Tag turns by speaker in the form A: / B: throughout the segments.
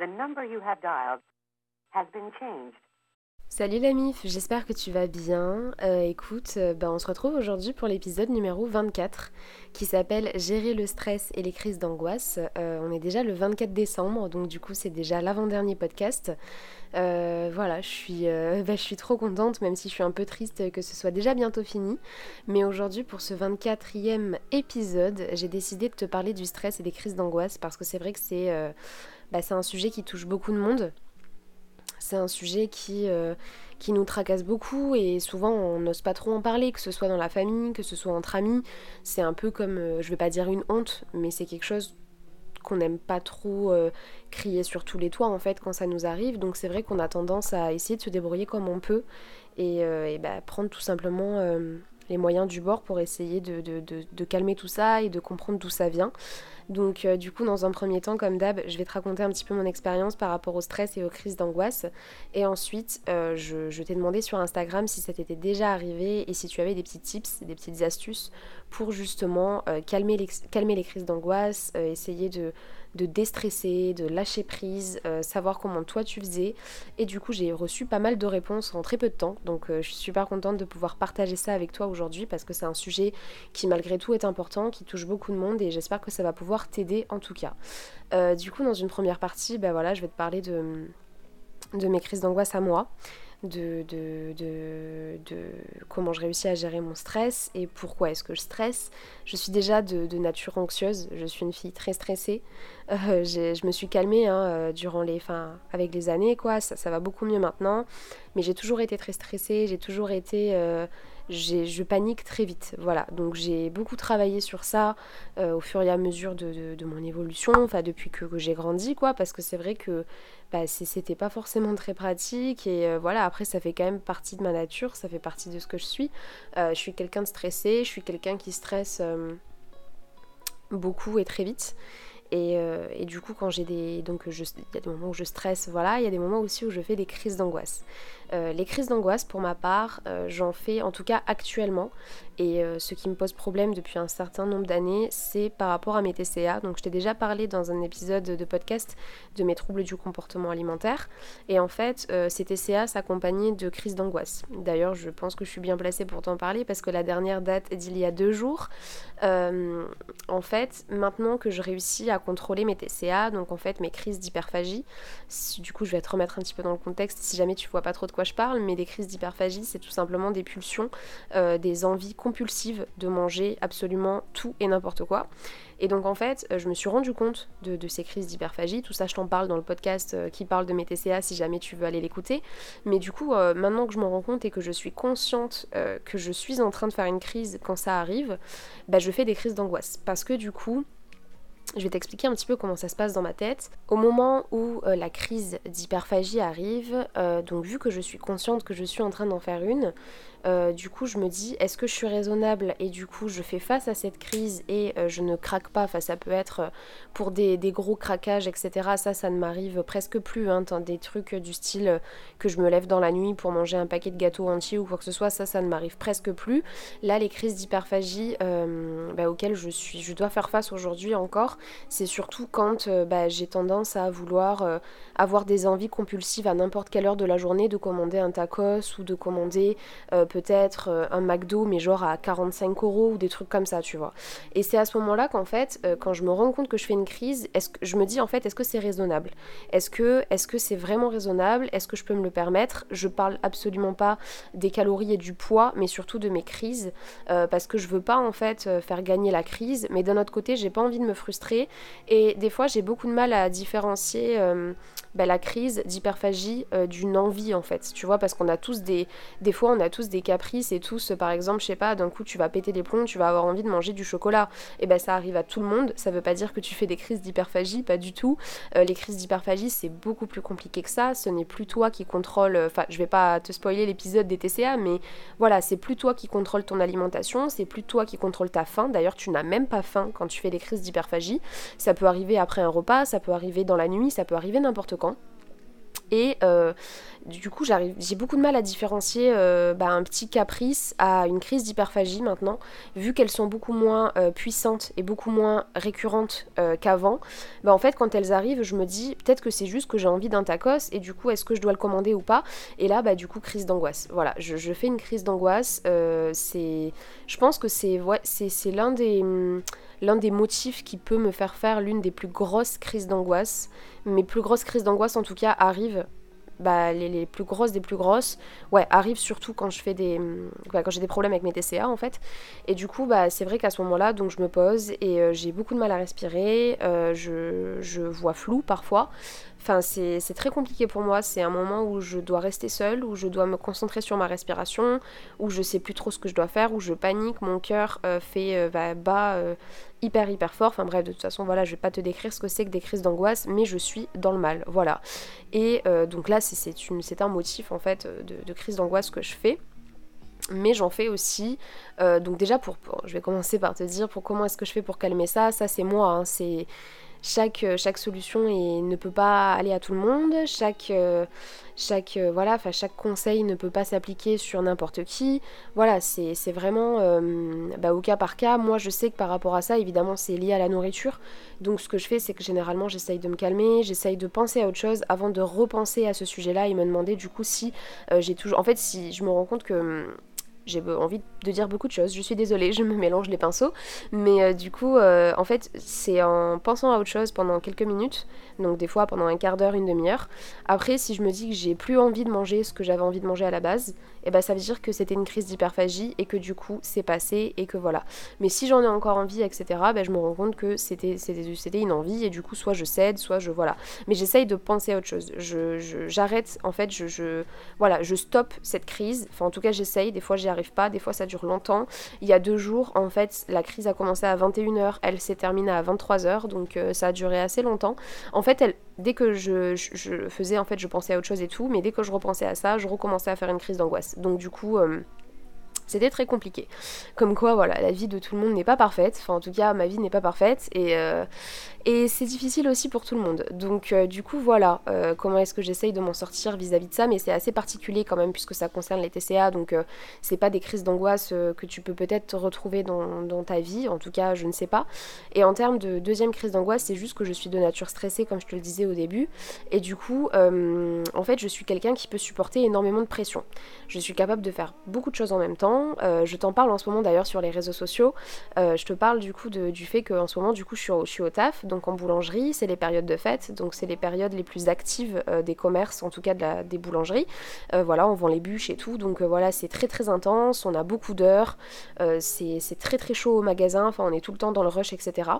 A: The number you have dialed has been changed.
B: Salut la MIF, j'espère que tu vas bien. Euh, écoute, ben, on se retrouve aujourd'hui pour l'épisode numéro 24 qui s'appelle Gérer le stress et les crises d'angoisse. Euh, on est déjà le 24 décembre, donc du coup c'est déjà l'avant-dernier podcast. voilà, je suis, ben, je suis trop contente, même si je suis un peu triste que ce soit déjà bientôt fini. Mais aujourd'hui, pour ce 24e épisode, j'ai décidé de te parler du stress et des crises d'angoisse parce que c'est vrai que c'est ben, un sujet qui touche beaucoup de monde. C'est un sujet qui, euh, qui nous tracasse beaucoup et souvent on n'ose pas trop en parler, que ce soit dans la famille, que ce soit entre amis. C'est un peu comme, euh, je vais pas dire une honte, mais c'est quelque chose qu'on n'aime pas trop euh, crier sur tous les toits en fait quand ça nous arrive. Donc c'est vrai qu'on a tendance à essayer de se débrouiller comme on peut et, et bah, prendre tout simplement les moyens du bord pour essayer de, de, calmer tout ça et de comprendre d'où ça vient. Donc euh, du coup, dans un premier temps, comme d'hab, je vais te raconter un petit peu mon expérience par rapport au stress et aux crises d'angoisse. Et ensuite, euh, je, t'ai demandé sur Instagram si ça t'était déjà arrivé et si tu avais des petits tips, des petites astuces pour justement euh, calmer, les, calmer les crises d'angoisse, essayer de de déstresser, de lâcher prise, savoir comment toi tu faisais. Et du coup, j'ai reçu pas mal de réponses en très peu de temps. Donc, je suis super contente de pouvoir partager ça avec toi aujourd'hui parce que c'est un sujet qui, malgré tout, est important, qui touche beaucoup de monde et j'espère que ça va pouvoir t'aider en tout cas. Euh, du coup, dans une première partie, ben voilà, je vais te parler de, de mes crises d'angoisse à moi. De, de, de, de, comment je réussis à gérer mon stress et pourquoi est-ce que je stresse. Je suis déjà de, nature anxieuse, je suis une fille très stressée. Euh, je me suis calmée hein, euh, durant les, enfin, avec les années, quoi. Ça, ça, va beaucoup mieux maintenant. Mais j'ai toujours été très stressée, j'ai toujours été je panique très vite. Voilà, donc j'ai beaucoup travaillé sur ça euh, au fur et à mesure de, mon évolution, enfin depuis que, j'ai grandi, quoi, parce que c'est vrai que bah, c'était pas forcément très pratique et euh, voilà, après ça fait quand même partie de ma nature, ça fait partie de ce que je suis. Euh, je suis quelqu'un de stressé, je suis quelqu'un qui stresse beaucoup et très vite. Et, et, du coup, quand j'ai des. Donc, il y a des moments où je stresse, voilà, il y a des moments aussi où je fais des crises d'angoisse. Euh, les crises d'angoisse, pour ma part, euh, j'en fais en tout cas actuellement. Et euh, ce qui me pose problème depuis un certain nombre d'années, c'est par rapport à mes TCA. Donc je t'ai déjà parlé dans un épisode de podcast de mes troubles du comportement alimentaire. Et en fait, ces TCA s'accompagnaient de crises d'angoisse. D'ailleurs, je pense que je suis bien placée pour t'en parler parce que la dernière date est d'il y a deux jours. en fait, maintenant que je réussis à contrôler mes TCA, donc en fait mes crises d'hyperphagie, du coup je vais te remettre un petit peu dans le contexte si jamais tu vois pas trop de quoi je parle, mais des crises d'hyperphagie, c'est tout simplement des pulsions, euh, des envies compulsives de manger absolument tout et n'importe quoi. Et donc en fait, euh, je me suis rendu compte de, ces crises d'hyperphagie. Tout ça, je t'en parle dans le podcast euh, qui parle de mes TCA si jamais tu veux aller l'écouter. Mais du coup, maintenant que je m'en rends compte et que je suis consciente que je suis en train de faire une crise quand ça arrive, bah, je fais des crises d'angoisse. Parce que du coup, je vais t'expliquer un petit peu comment ça se passe dans ma tête. Au moment où euh, la crise d'hyperphagie arrive, euh, donc vu que je suis consciente que je suis en train d'en faire une, euh, du coup, je me dis, est-ce que je suis raisonnable Et du coup, je fais face à cette crise et euh, je ne craque pas? Enfin, ça peut être euh, pour des, gros craquages, etc. Ça, ça ne m'arrive presque plus. Hein, des trucs du style que je me lève dans la nuit pour manger un paquet de gâteaux entiers ou quoi que ce soit, ça, ça ne m'arrive presque plus. Là, les crises d'hyperphagie bah, auxquelles je, suis, je dois faire face aujourd'hui encore, c'est surtout quand bah, j'ai tendance à vouloir avoir des envies compulsives à n'importe quelle heure de la journée de commander un tacos ou de commander peut-être euh, un McDo, mais genre à 45 euros ou des trucs comme ça, tu vois. Et c'est à ce moment-là qu'en fait, euh, quand je me rends compte que je fais une crise, est-ce que je me dis en fait, est-ce que c'est raisonnable? Est-ce que c'est vraiment raisonnable? Est-ce que je peux me le permettre? Je parle absolument pas des calories et du poids, mais surtout de mes crises, euh, parce que je veux pas en fait faire gagner la crise, mais d'un autre côté, j'ai pas envie de me frustrer. Et des fois, j'ai beaucoup de mal à différencier bah, la crise d'hyperphagie d'une envie en fait, tu vois, parce qu'on a tous des, des fois, on a tous des caprices et tous, par exemple, je sais pas, d'un coup tu vas péter les plombs, tu vas avoir envie de manger du chocolat. Et ben ça arrive à tout le monde, ça veut pas dire que tu fais des crises d'hyperphagie, pas du tout. Euh, les crises d'hyperphagie c'est beaucoup plus compliqué que ça, ce n'est plus toi qui contrôle, euh, enfin je vais pas te spoiler l'épisode des TCA, mais voilà, c'est plus toi qui contrôle ton alimentation, c'est plus toi qui contrôle ta faim. D'ailleurs tu n'as même pas faim quand tu fais des crises d'hyperphagie. Ça peut arriver après un repas, ça peut arriver dans la nuit, ça peut arriver n'importe quand. México. Et du coup, j'ai beaucoup de mal à différencier bah, un petit caprice à une crise d'hyperphagie maintenant, vu qu'elles sont beaucoup moins puissantes et beaucoup moins récurrentes qu'avant. Bah, en fait, quand elles arrivent, je me dis peut-être que c'est juste que j'ai envie d'un tacos et du coup, est-ce que je dois le commander ou pas? Et là, bah, du coup, crise d'angoisse. Voilà, je, fais une crise d'angoisse. je pense que c'est, l'un des l'un des motifs qui peut me faire faire l'une des plus grosses crises d'angoisse. Mes plus grosses crises d'angoisse, en tout cas, arrivent. Bah, les, plus grosses des plus grosses, ouais, arrivent surtout quand je fais des, quand j'ai des problèmes avec mes TCA en fait. Et du coup, bah, c'est vrai qu'à ce moment-là, donc je me pose et euh, j'ai beaucoup de mal à respirer. Euh, je, je vois flou parfois. Enfin, c'est très compliqué pour moi. C'est un moment où je dois rester seule, où je dois me concentrer sur ma respiration, où je sais plus trop ce que je dois faire, où je panique, mon cœur euh, fait euh, bas euh, hyper hyper fort. Enfin bref, de toute façon, voilà, je vais pas te décrire ce que c'est que des crises d'angoisse, mais je suis dans le mal. Voilà. Et donc là, c'est un motif en fait de, crise d'angoisse que je fais mais j'en fais aussi. donc déjà, pour, je vais commencer par te dire pour comment est-ce que je fais pour calmer ça. Ça, c'est moi. Hein, c'est chaque, euh, chaque solution ne peut pas aller à tout le monde, chaque, euh, chaque, euh, voilà, chaque conseil ne peut pas s'appliquer sur n'importe qui. Voilà, c'est vraiment bah, au cas par cas. Moi, je sais que par rapport à ça, évidemment, c'est lié à la nourriture. Donc, ce que je fais, c'est que généralement, j'essaye de me calmer, j'essaye de penser à autre chose avant de repenser à ce sujet-là et me demander du coup si j'ai toujours. En fait, si je me rends compte que j'ai envie de dire beaucoup de choses. Je suis désolée, je me mélange les pinceaux. Mais euh, du coup, euh, en fait, c'est en pensant à autre chose pendant quelques minutes, donc des fois pendant un quart d'heure, une demi-heure. Après, si je me dis que j'ai plus envie de manger ce que j'avais envie de manger à la base, et eh ben ça veut dire que c'était une crise d'hyperphagie et que du coup c'est passé et que voilà. Mais si j'en ai encore envie, etc., ben je me rends compte que c'était une envie et du coup soit je cède, soit je voilà. Mais j'essaye de penser à autre chose. Je j'arrête en fait, je, je voilà, je stoppe cette crise. Enfin en tout cas j'essaye. Des fois j'y arrive pas, des fois ça dure longtemps. Il y a deux jours en fait la crise a commencé à 21h, elle s'est terminée à 23h, donc euh, ça a duré assez longtemps. En fait elle dès que je, faisais en fait je pensais à autre chose et tout, mais dès que je repensais à ça, je recommençais à faire une crise d'angoisse. Donc du coup, euh, c'était très compliqué. Comme quoi, voilà, la vie de tout le monde n'est pas parfaite. Enfin, en tout cas, ma vie n'est pas parfaite. Et, euh, et c'est difficile aussi pour tout le monde. Donc euh, du coup voilà, euh, comment est-ce que j'essaye de m'en sortir vis-à-vis de ça, mais c'est assez particulier quand même puisque ça concerne les TCA, donc euh, c'est pas des crises d'angoisse que tu peux peut-être retrouver dans, ta vie, en tout cas je ne sais pas. Et en termes de deuxième crise d'angoisse, c'est juste que je suis de nature stressée comme je te le disais au début, et du coup en fait je suis quelqu'un qui peut supporter énormément de pression. Je suis capable de faire beaucoup de choses en même temps, je t'en parle en ce moment d'ailleurs sur les réseaux sociaux, je te parle du coup de, du fait qu'en ce moment du coup je suis, au taf, en boulangerie, c'est les périodes de fête, donc c'est les périodes les plus actives euh, des commerces, en tout cas des boulangeries. Euh, voilà, on vend les bûches et tout, donc euh, voilà, c'est très très intense, on a beaucoup d'heures, c'est très très chaud au magasin, enfin on est tout le temps dans le rush, etc.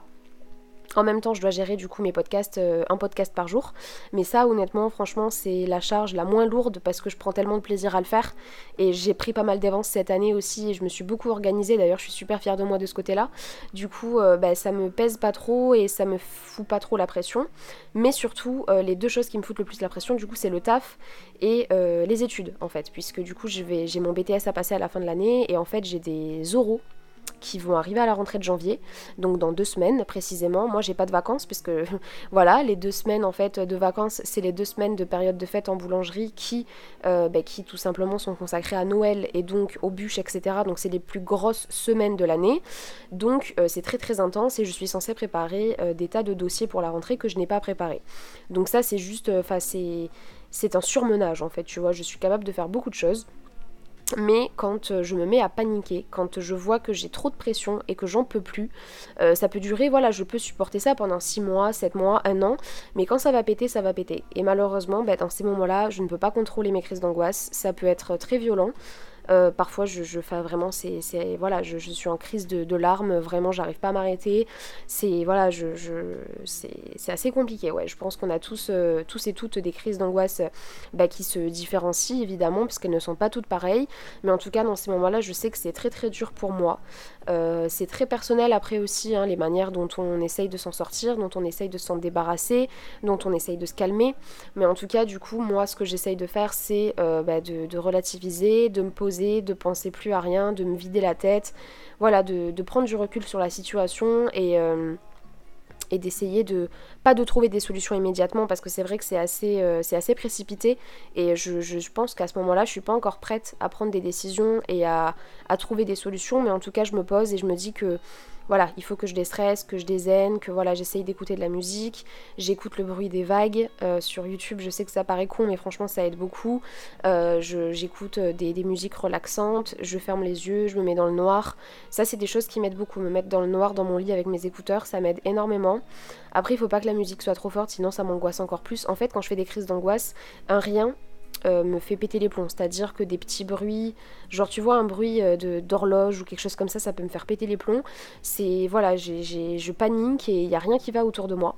B: En même temps, je dois gérer du coup mes podcasts, euh, un podcast par jour. Mais ça, honnêtement, franchement, c'est la charge la moins lourde parce que je prends tellement de plaisir à le faire. Et j'ai pris pas mal d'avance cette année aussi et je me suis beaucoup organisée. D'ailleurs, je suis super fière de moi de ce côté-là. Du coup, euh, bah, ça me pèse pas trop et ça me fout pas trop la pression. Mais surtout, euh, les deux choses qui me foutent le plus la pression, du coup, c'est le taf et les études en fait. Puisque du coup, j'ai mon BTS à passer à la fin de l'année et en fait, j'ai des oraux qui vont arriver à la rentrée de janvier, donc dans deux semaines précisément. Moi, j'ai pas de vacances puisque voilà, les deux semaines en fait de vacances, c'est les deux semaines de période de fête en boulangerie qui, euh, bah, qui tout simplement sont consacrées à Noël et donc aux bûches, etc. Donc c'est les plus grosses semaines de l'année. Donc euh, c'est très très intense et je suis censée préparer euh, des tas de dossiers pour la rentrée que je n'ai pas préparé. Donc ça c'est juste, enfin c'est c'est un surmenage en fait, tu vois. Je suis capable de faire beaucoup de choses. Mais quand euh, je me mets à paniquer, quand je vois que j'ai trop de pression et que j'en peux plus, euh, ça peut durer, voilà, je peux supporter ça pendant 6 mois, 7 mois, 1 an, mais quand ça va péter, ça va péter. Et malheureusement, bah, dans ces moments-là, je ne peux pas contrôler mes crises d'angoisse, ça peut être très violent. Euh, parfois, je, fais vraiment, c'est, voilà, je, suis en crise de, larmes, vraiment, j'arrive pas à m'arrêter. C'est voilà, je, c'est, assez compliqué. Ouais, je pense qu'on a tous, euh, tous et toutes des crises d'angoisse bah, qui se différencient évidemment, parce qu'elles ne sont pas toutes pareilles. Mais en tout cas, dans ces moments-là, je sais que c'est très très dur pour moi. Euh, c'est très personnel après aussi, hein, les manières dont on essaye de s'en sortir, dont on essaye de s'en débarrasser, dont on essaye de se calmer. Mais en tout cas, du coup, moi, ce que j'essaye de faire, c'est bah, de, de relativiser, de me poser de penser plus à rien, de me vider la tête, voilà, de, prendre du recul sur la situation et, euh, et d'essayer de pas de trouver des solutions immédiatement parce que c'est vrai que c'est assez, euh, c'est assez précipité et je, je pense qu'à ce moment-là je suis pas encore prête à prendre des décisions et à, à trouver des solutions mais en tout cas je me pose et je me dis que voilà, il faut que je déstresse, que je dézen, que voilà, j'essaye d'écouter de la musique, j'écoute le bruit des vagues. Euh, sur YouTube, je sais que ça paraît con, mais franchement, ça aide beaucoup. Euh, j'écoute euh, des, des, musiques relaxantes, je ferme les yeux, je me mets dans le noir. Ça, c'est des choses qui m'aident beaucoup. Me mettre dans le noir dans mon lit avec mes écouteurs, ça m'aide énormément. Après, il faut pas que la musique soit trop forte, sinon ça m'angoisse encore plus. En fait, quand je fais des crises d'angoisse, un rien euh, me fait péter les plombs. C'est-à-dire que des petits bruits, genre tu vois un bruit euh, d'horloge ou quelque chose comme ça, ça peut me faire péter les plombs. C'est voilà, je panique et il n'y a rien qui va autour de moi.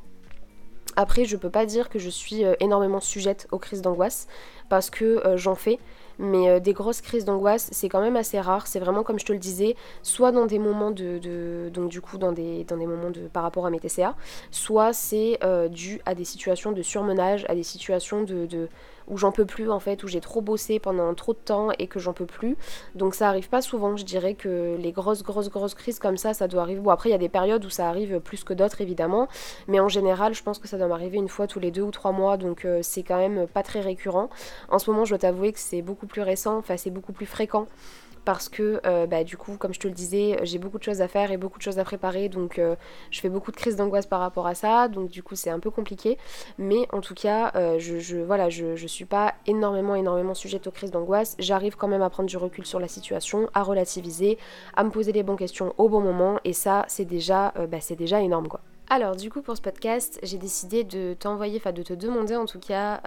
B: Après, je peux pas dire que je suis euh, énormément sujette aux crises d'angoisse parce que j'en fais. Mais des grosses crises d'angoisse, c'est quand même assez rare. C'est vraiment comme je te le disais, soit dans des moments de, donc du coup dans des, dans des moments de par rapport à mes TCA, soit c'est dû à des situations de surmenage, à des situations de où j'en peux plus en fait, où j'ai trop bossé pendant trop de temps et que j'en peux plus. Donc ça arrive pas souvent, je dirais que les grosses grosses grosses crises comme ça, ça doit arriver. Bon après il y a des périodes où ça arrive plus que d'autres évidemment, mais en général je pense que ça doit m'arriver une fois tous les deux ou trois mois, donc euh, c'est quand même pas très récurrent. En ce moment je dois t'avouer que c'est beaucoup plus récent, enfin c'est beaucoup plus fréquent parce que euh, bah, du coup, comme je te le disais, j'ai beaucoup de choses à faire et beaucoup de choses à préparer, donc euh, je fais beaucoup de crises d'angoisse par rapport à ça, donc du coup c'est un peu compliqué. Mais en tout cas, euh, je, je, voilà, je, je suis pas énormément, énormément sujette aux crises d'angoisse. J'arrive quand même à prendre du recul sur la situation, à relativiser, à me poser les bonnes questions au bon moment, et ça c'est déjà, bah, c'est déjà énorme quoi. Alors du coup pour ce podcast, j'ai décidé de t'envoyer, enfin de te demander en tout cas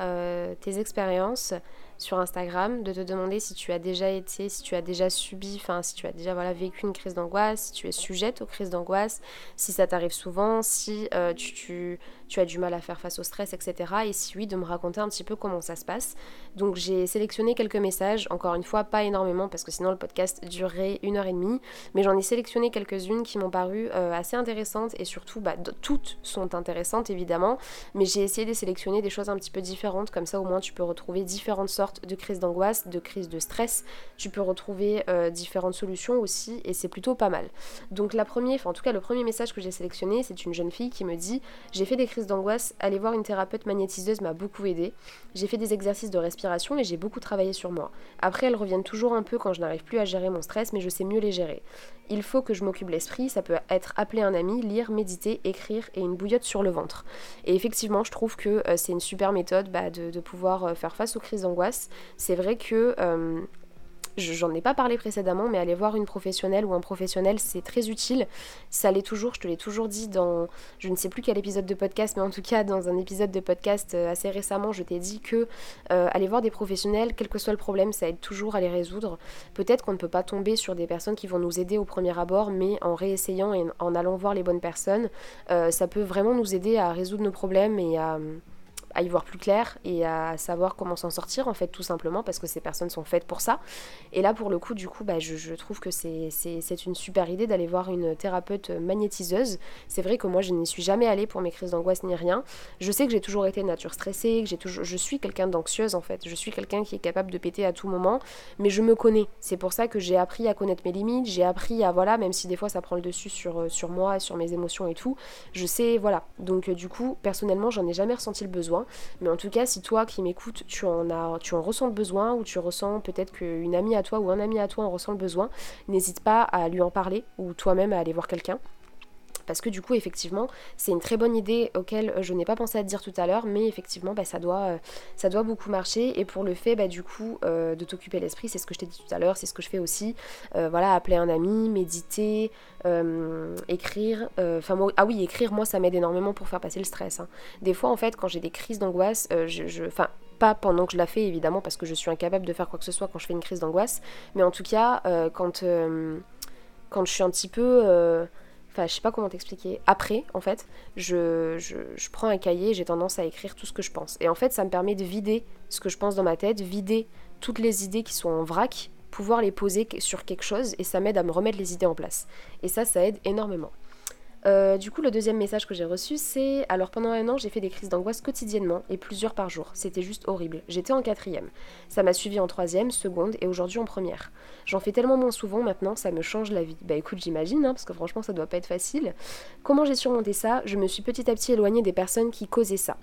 B: tes expériences sur Instagram, de te demander si tu as déjà été, si tu as déjà subi, enfin si tu as déjà voilà, vécu une crise d'angoisse, si tu es sujette aux crises d'angoisse, si ça t'arrive souvent, si euh, tu, tu, as du mal à faire face au stress, etc. Et si oui, de me raconter un petit peu comment ça se passe. Donc j'ai sélectionné quelques messages, encore une fois pas énormément parce que sinon le podcast durerait une heure et demie, mais j'en ai sélectionné quelques-unes qui m'ont paru euh, assez intéressantes et surtout bah, toutes sont intéressantes évidemment, mais j'ai essayé de sélectionner des choses un petit peu différentes, comme ça au moins tu peux retrouver différentes sortes de crise d'angoisse, de crise de stress. Tu peux retrouver euh, différentes solutions aussi et c'est plutôt pas mal. Donc la première, enfin en tout cas le premier message que j'ai sélectionné, c'est une jeune fille qui me dit j'ai fait des crises d'angoisse, aller voir une thérapeute magnétiseuse m'a beaucoup aidé. J'ai fait des exercices de respiration et j'ai beaucoup travaillé sur moi. Après elles reviennent toujours un peu quand je n'arrive plus à gérer mon stress, mais je sais mieux les gérer. Il faut que je m'occupe l'esprit, ça peut être appeler un ami, lire, méditer, écrire et une bouillotte sur le ventre. Et effectivement, je trouve que euh, c'est une super méthode bah, de, pouvoir euh, faire face aux crises d'angoisse. C'est vrai que euh, j'en ai pas parlé précédemment, mais aller voir une professionnelle ou un professionnel, c'est très utile. Ça l'est toujours, je te l'ai toujours dit dans, je ne sais plus quel épisode de podcast, mais en tout cas dans un épisode de podcast euh, assez récemment, je t'ai dit que euh, aller voir des professionnels, quel que soit le problème, ça aide toujours à les résoudre. Peut-être qu'on ne peut pas tomber sur des personnes qui vont nous aider au premier abord, mais en réessayant et en allant voir les bonnes personnes, euh, ça peut vraiment nous aider à résoudre nos problèmes et à à y voir plus clair et à savoir comment s'en sortir en fait tout simplement parce que ces personnes sont faites pour ça. Et là pour le coup du coup bah, je, trouve que c'est une super idée d'aller voir une thérapeute magnétiseuse. C'est vrai que moi je n'y suis jamais allée pour mes crises d'angoisse ni rien. Je sais que j'ai toujours été nature stressée, que j'ai toujours, je suis quelqu'un d'anxieuse en fait. Je suis quelqu'un qui est capable de péter à tout moment, mais je me connais. C'est pour ça que j'ai appris à connaître mes limites, j'ai appris à voilà, même si des fois ça prend le dessus sur, euh, sur moi, sur mes émotions et tout, je sais voilà. Donc euh, du coup personnellement j'en ai jamais ressenti le besoin. Mais en tout cas, si toi qui m'écoutes, tu en as, tu en ressens le besoin ou tu ressens peut-être qu'une amie à toi ou un ami à toi en ressent le besoin, n'hésite pas à lui en parler ou toi-même à aller voir quelqu'un parce que du coup effectivement c'est une très bonne idée auquel je n'ai pas pensé à te dire tout à l'heure mais effectivement bah, ça, doit, euh, ça doit beaucoup marcher et pour le fait bah, du coup euh, de t'occuper l'esprit c'est ce que je t'ai dit tout à l'heure c'est ce que je fais aussi euh, voilà appeler un ami méditer écrire enfin ah oui écrire moi ça m'aide énormément pour faire passer le stress hein. des fois en fait quand j'ai des crises d'angoisse enfin pas pendant que je la fais évidemment parce que je suis incapable de faire quoi que ce soit quand je fais une crise d'angoisse mais en tout cas quand quand je suis un petit peu Enfin, je sais pas comment t'expliquer. Après, en fait, je, je, prends un cahier, j'ai tendance à écrire tout ce que je pense. Et en fait, ça me permet de vider ce que je pense dans ma tête, vider toutes les idées qui sont en vrac, pouvoir les poser sur quelque chose, et ça m'aide à me remettre les idées en place. Et ça, ça aide énormément. Euh, du coup, le deuxième message que j'ai reçu, c'est alors pendant un an, j'ai fait des crises d'angoisse quotidiennement et plusieurs par jour. C'était juste horrible. J'étais en quatrième. Ça m'a suivi en troisième, seconde et aujourd'hui en première. J'en fais tellement moins souvent maintenant, ça me change la vie. Bah écoute, j'imagine, hein, parce que franchement, ça doit pas être facile. Comment j'ai surmonté ça? Je me suis petit à petit éloignée des personnes qui causaient ça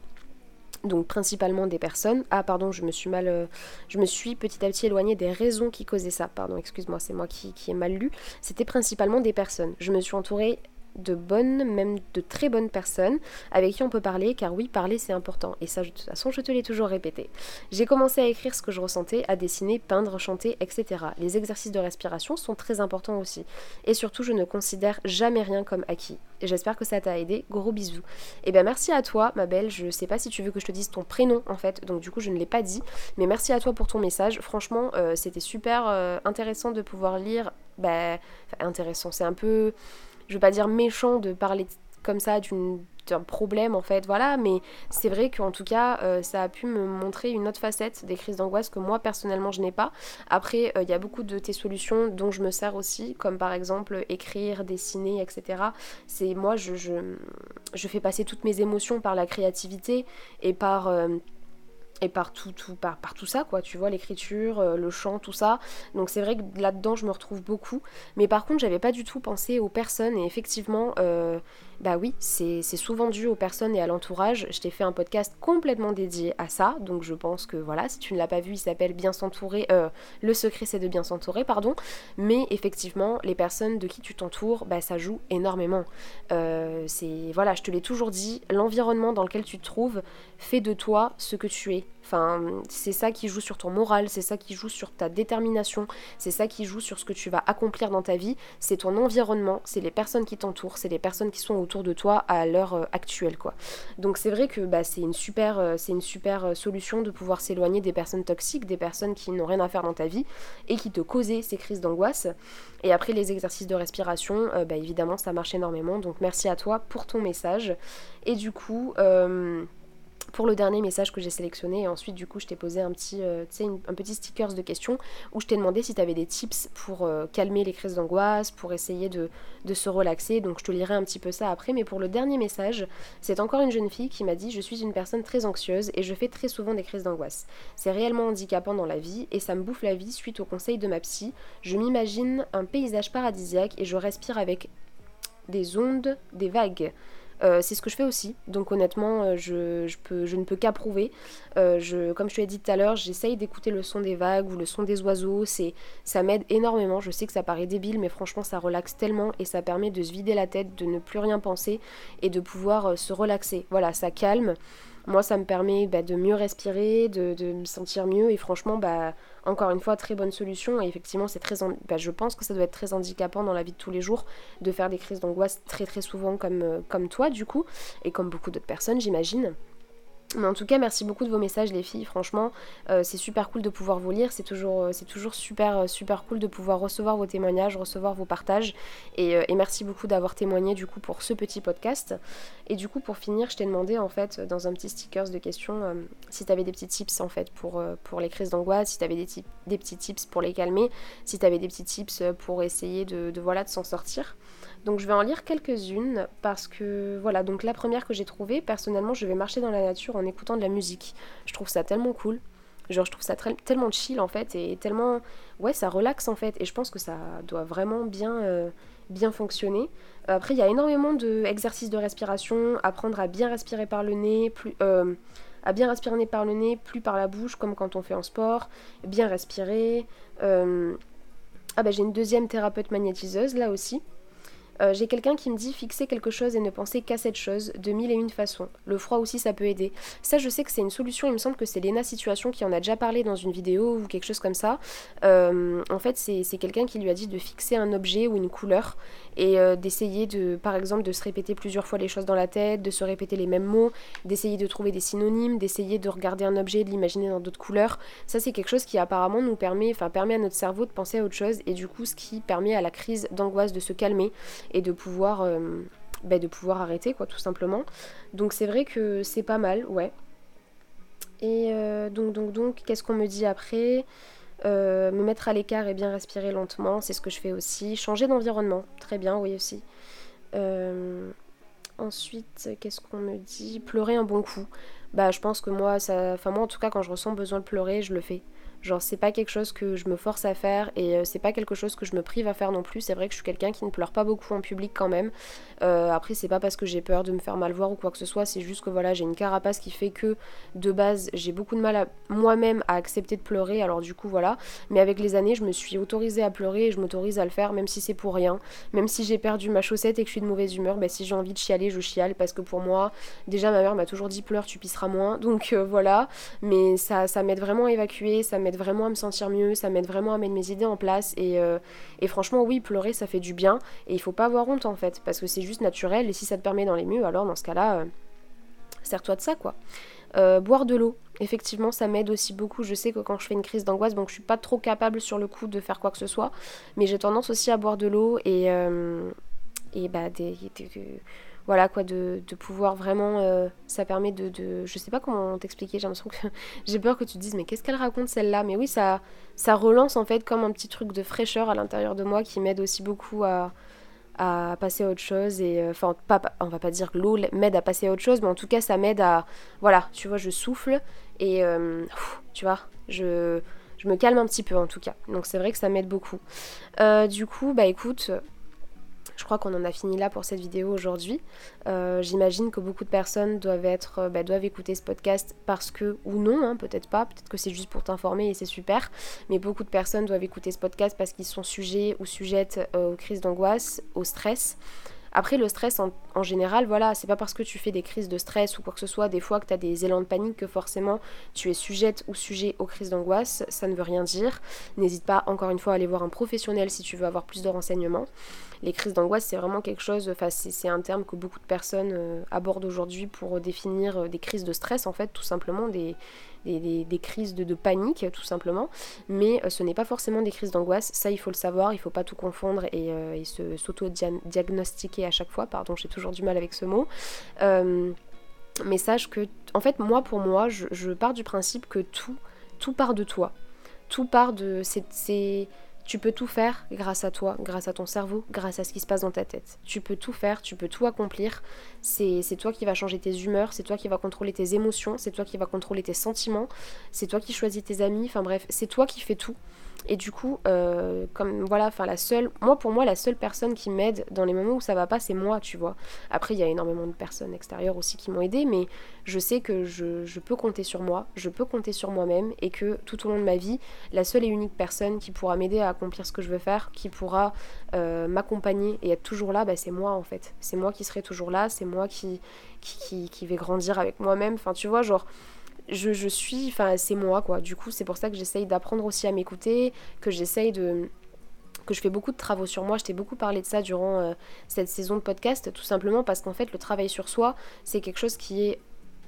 B: donc principalement des personnes. Ah pardon, je me suis mal, euh, je me suis petit à petit éloignée des raisons qui causaient ça. Pardon, excuse-moi, c'est moi qui, qui ai mal lu. C'était principalement des personnes. Je me suis entourée de bonnes, même de très bonnes personnes avec qui on peut parler, car oui, parler c'est important. Et ça, de toute façon, je te l'ai toujours répété. J'ai commencé à écrire ce que je ressentais, à dessiner, peindre, chanter, etc. Les exercices de respiration sont très importants aussi. Et surtout, je ne considère jamais rien comme acquis. J'espère que ça t'a aidé. Gros bisous. Et eh bien merci à toi, ma belle. Je sais pas si tu veux que je te dise ton prénom en fait, donc du coup je ne l'ai pas dit. Mais merci à toi pour ton message. Franchement, euh, c'était super euh, intéressant de pouvoir lire. Bah, intéressant. C'est un peu je veux pas dire méchant de parler comme ça d'un problème en fait, voilà, mais c'est vrai qu'en tout cas euh, ça a pu me montrer une autre facette des crises d'angoisse que moi personnellement je n'ai pas. Après, euh, il y a beaucoup de tes solutions dont je me sers aussi, comme par exemple écrire, dessiner, etc. C'est moi je, fais passer toutes mes émotions par la créativité et par. Euh, et par tout, par, par, tout ça, quoi, tu vois, l'écriture, euh, le chant, tout ça. Donc c'est vrai que là-dedans, je me retrouve beaucoup. Mais par contre, j'avais pas du tout pensé aux personnes, et effectivement, euh, bah oui, c'est souvent dû aux personnes et à l'entourage. Je t'ai fait un podcast complètement dédié à ça, donc je pense que voilà, si tu ne l'as pas vu, il s'appelle Bien s'entourer. Euh, le secret, c'est de bien s'entourer, pardon. Mais effectivement, les personnes de qui tu t'entoures, bah ça joue énormément. Euh, voilà, je te l'ai toujours dit, l'environnement dans lequel tu te trouves fait de toi ce que tu es. Enfin, c'est ça qui joue sur ton moral, c'est ça qui joue sur ta détermination, c'est ça qui joue sur ce que tu vas accomplir dans ta vie. C'est ton environnement, c'est les personnes qui t'entourent, c'est les personnes qui sont autour de toi à l'heure euh, actuelle, quoi. Donc c'est vrai que bah, c'est une super, euh, c'est une super euh, solution de pouvoir s'éloigner des personnes toxiques, des personnes qui n'ont rien à faire dans ta vie et qui te causaient ces crises d'angoisse. Et après les exercices de respiration, bah, évidemment ça marche énormément. Donc merci à toi pour ton message. Et du coup pour le dernier message que j'ai sélectionné et ensuite du coup je t'ai posé un petit, euh, un petit stickers de questions où je t'ai demandé si tu avais des tips pour euh, calmer les crises d'angoisse, pour essayer de, de, se relaxer. Donc je te lirai un petit peu ça après. Mais pour le dernier message, c'est encore une jeune fille qui m'a dit je suis une personne très anxieuse et je fais très souvent des crises d'angoisse. C'est réellement handicapant dans la vie et ça me bouffe la vie suite au conseil de ma psy. Je m'imagine un paysage paradisiaque et je respire avec des ondes, des vagues. Euh, c'est ce que je fais aussi. Donc honnêtement, euh, je, peux, je ne peux qu'approuver. Euh, je, comme je te l'ai dit tout à l'heure, j'essaye d'écouter le son des vagues ou le son des oiseaux. C'est, ça m'aide énormément. Je sais que ça paraît débile, mais franchement, ça relaxe tellement et ça permet de se vider la tête, de ne plus rien penser et de pouvoir se relaxer. Voilà, ça calme. Moi, ça me permet bah, de mieux respirer, de, me sentir mieux. Et franchement, bah, encore une fois, très bonne solution. Et effectivement, c'est très, bah, je pense que ça doit être très handicapant dans la vie de tous les jours de faire des crises d'angoisse très très souvent comme, euh, comme toi, du coup, et comme beaucoup d'autres personnes, j'imagine. Mais en tout cas, merci beaucoup de vos messages, les filles. Franchement, euh, c'est super cool de pouvoir vous lire. C'est toujours, euh, super, euh, super cool de pouvoir recevoir vos témoignages, recevoir vos partages. Et, merci beaucoup d'avoir témoigné du coup pour ce petit podcast. Et du coup, pour finir, je t'ai demandé en fait dans un petit stickers de questions si tu avais des petits tips en fait pour, les crises d'angoisse, si tu avais des, des petits tips pour les calmer, si tu avais des petits tips pour essayer de voilà de s'en sortir. Donc je vais en lire quelques-unes parce que voilà, donc la première que j'ai trouvée, personnellement, je vais marcher dans la nature en écoutant de la musique. Je trouve ça tellement cool. Genre je trouve ça tellement chill en fait et tellement ouais, ça relaxe en fait et je pense que ça doit vraiment bien euh, bien fonctionner. Après, il y a énormément d'exercices de respiration, apprendre à bien respirer par le nez, plus euh, à bien respirer par le nez, plus par la bouche, comme quand on fait en sport, bien respirer. Euh, ah bah j'ai une deuxième thérapeute magnétiseuse là aussi. Euh, j'ai quelqu'un qui me dit fixer quelque chose et ne penser qu'à cette chose de mille et une façons. Le froid aussi, ça peut aider. Ça, je sais que c'est une solution. Il me semble que c'est Lena Situation qui en a déjà parlé dans une vidéo ou quelque chose comme ça. Euh, en fait, c'est quelqu'un qui lui a dit de fixer un objet ou une couleur et euh, d'essayer de, par exemple, de se répéter plusieurs fois les choses dans la tête, de se répéter les mêmes mots, d'essayer de trouver des synonymes, d'essayer de regarder un objet, de l'imaginer dans d'autres couleurs. Ça, c'est quelque chose qui apparemment nous permet, enfin, permet à notre cerveau de penser à autre chose et du coup, ce qui permet à la crise d'angoisse de se calmer et de pouvoir, euh, bah, de pouvoir arrêter, quoi, tout simplement. Donc c'est vrai que c'est pas mal, ouais. Et euh, donc, donc, donc, qu'est-ce qu'on me dit après? Euh, Me mettre à l'écart et bien respirer lentement, c'est ce que je fais aussi. Changer d'environnement, très bien, oui aussi. ensuite, qu'est-ce qu'on me dit? Pleurer un bon coup. Bah je pense que moi, ça... Enfin moi en tout cas quand je ressens besoin de pleurer, je le fais. Genre c'est pas quelque chose que je me force à faire et euh, c'est pas quelque chose que je me prive à faire non plus. C'est vrai que je suis quelqu'un qui ne pleure pas beaucoup en public quand même. Euh, après c'est pas parce que j'ai peur de me faire mal voir ou quoi que ce soit, c'est juste que voilà j'ai une carapace qui fait que de base j'ai beaucoup de mal à moi-même à accepter de pleurer. Alors du coup voilà. Mais avec les années je me suis autorisée à pleurer et je m'autorise à le faire même si c'est pour rien. Même si j'ai perdu ma chaussette et que je suis de mauvaise humeur, bah, si j'ai envie de chialer je chiale parce que pour moi déjà ma mère m'a toujours dit pleure tu pisseras moins. Donc euh, voilà. Mais ça, ça m'aide vraiment à évacuer, ça m'aide vraiment à me sentir mieux, ça m'aide vraiment à mettre mes idées en place. Euh, et, franchement, oui, pleurer, ça fait du bien. Et il faut pas avoir honte en fait, parce que c'est juste naturel. Et si ça te permet dans les mieux, alors dans ce cas-là, euh, sers-toi de ça quoi. Euh, boire de l'eau, effectivement, ça m'aide aussi beaucoup. Je sais que quand je fais une crise d'angoisse, donc je suis pas trop capable sur le coup de faire quoi que ce soit, mais j'ai tendance aussi à boire de l'eau et, et bah, des, voilà quoi, de, pouvoir vraiment. Euh, ça permet de, de, Je sais pas comment t'expliquer, j'ai l'impression que. j'ai peur que tu te dises, mais qu'est-ce qu'elle raconte celle-là? Mais oui, ça, ça relance en fait comme un petit truc de fraîcheur à l'intérieur de moi qui m'aide aussi beaucoup à, passer à autre chose. Et euh, enfin, pas, on va pas dire que l'eau m'aide à passer à autre chose, mais en tout cas, ça m'aide à. Voilà, tu vois, je souffle et. Euh, tu vois, je. Je me calme un petit peu en tout cas. Donc c'est vrai que ça m'aide beaucoup. du coup, bah écoute, je crois qu'on en a fini là pour cette vidéo aujourd'hui. Euh, j'imagine que beaucoup de personnes doivent, être, euh, bah, doivent écouter ce podcast parce que, ou non, hein, peut-être pas, peut-être que c'est juste pour t'informer et c'est super, mais beaucoup de personnes doivent écouter ce podcast parce qu'ils sont sujets ou sujettes euh, aux crises d'angoisse, au stress. Après, le stress en, général, voilà, c'est pas parce que tu fais des crises de stress ou quoi que ce soit, des fois que tu as des élans de panique que forcément tu es sujette ou sujet aux crises d'angoisse. Ça ne veut rien dire. N'hésite pas, encore une fois, à aller voir un professionnel si tu veux avoir plus de renseignements. Les crises d'angoisse, c'est vraiment quelque chose, enfin, c'est un terme que beaucoup de personnes euh, abordent aujourd'hui pour définir euh, des crises de stress, en fait, tout simplement, des, des, crises de, panique tout simplement, mais euh, ce n'est pas forcément des crises d'angoisse, ça il faut le savoir, il faut pas tout confondre et, euh, s'auto-diagnostiquer à chaque fois, pardon j'ai toujours du mal avec ce mot. Euh, mais sache que, en fait, moi pour moi, je, je, pars du principe que tout, tout part de toi. Tout part de. C'est tu peux tout faire grâce à toi, grâce à ton cerveau, grâce à ce qui se passe dans ta tête. Tu peux tout faire, tu peux tout accomplir. C'est toi qui vas changer tes humeurs, c'est toi qui vas contrôler tes émotions, c'est toi qui vas contrôler tes sentiments, c'est toi qui choisis tes amis, enfin bref, c'est toi qui fais tout. Et du coup, euh, comme voilà, enfin la seule, moi pour moi la seule personne qui m'aide dans les moments où ça va pas, c'est moi, tu vois. Après, il y a énormément de personnes extérieures aussi qui m'ont aidé, mais je sais que je, peux compter sur moi, je peux compter sur moi-même, et que tout au long de ma vie, la seule et unique personne qui pourra m'aider à accomplir ce que je veux faire, qui pourra euh, m'accompagner et être toujours là, bah, c'est moi en fait. C'est moi qui serai toujours là, c'est moi qui, qui, qui, qui grandir avec moi-même. Enfin, tu vois, genre je, suis, enfin c'est moi quoi. Du coup c'est pour ça que j'essaye d'apprendre aussi à m'écouter, que j'essaye de que je fais beaucoup de travaux sur moi. Je t'ai beaucoup parlé de ça durant euh, cette saison de podcast, tout simplement parce qu'en fait le travail sur soi, c'est quelque chose qui est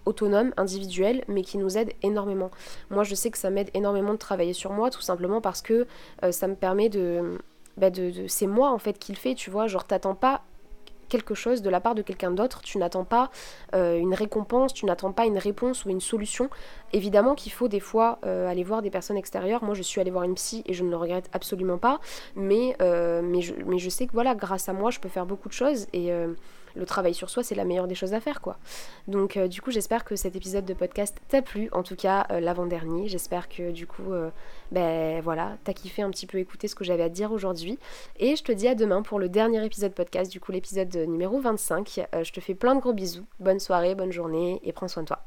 B: autonome, individuel, mais qui nous aide énormément. Moi je sais que ça m'aide énormément de travailler sur moi, tout simplement parce que euh, ça me permet de... Bah de, de c'est moi en fait qui le fais, tu vois, genre t'attends pas quelque chose de la part de quelqu'un d'autre, tu n'attends pas euh, une récompense, tu n'attends pas une réponse ou une solution. Évidemment qu'il faut des fois euh, aller voir des personnes extérieures. Moi, je suis allée voir une psy et je ne le regrette absolument pas. Mais, euh, je, mais je sais que voilà, grâce à moi, je peux faire beaucoup de choses et le travail sur soi, c'est la meilleure des choses à faire, quoi. Donc, euh, du coup, j'espère que cet épisode de podcast t'a plu, en tout cas euh, l'avant-dernier. J'espère que, du coup, euh, ben voilà, t'as kiffé un petit peu écouter ce que j'avais à dire aujourd'hui. Et je te dis à demain pour le dernier épisode podcast, du coup, l'épisode numéro 25. je te fais plein de gros bisous. Bonne soirée, bonne journée et prends soin de toi.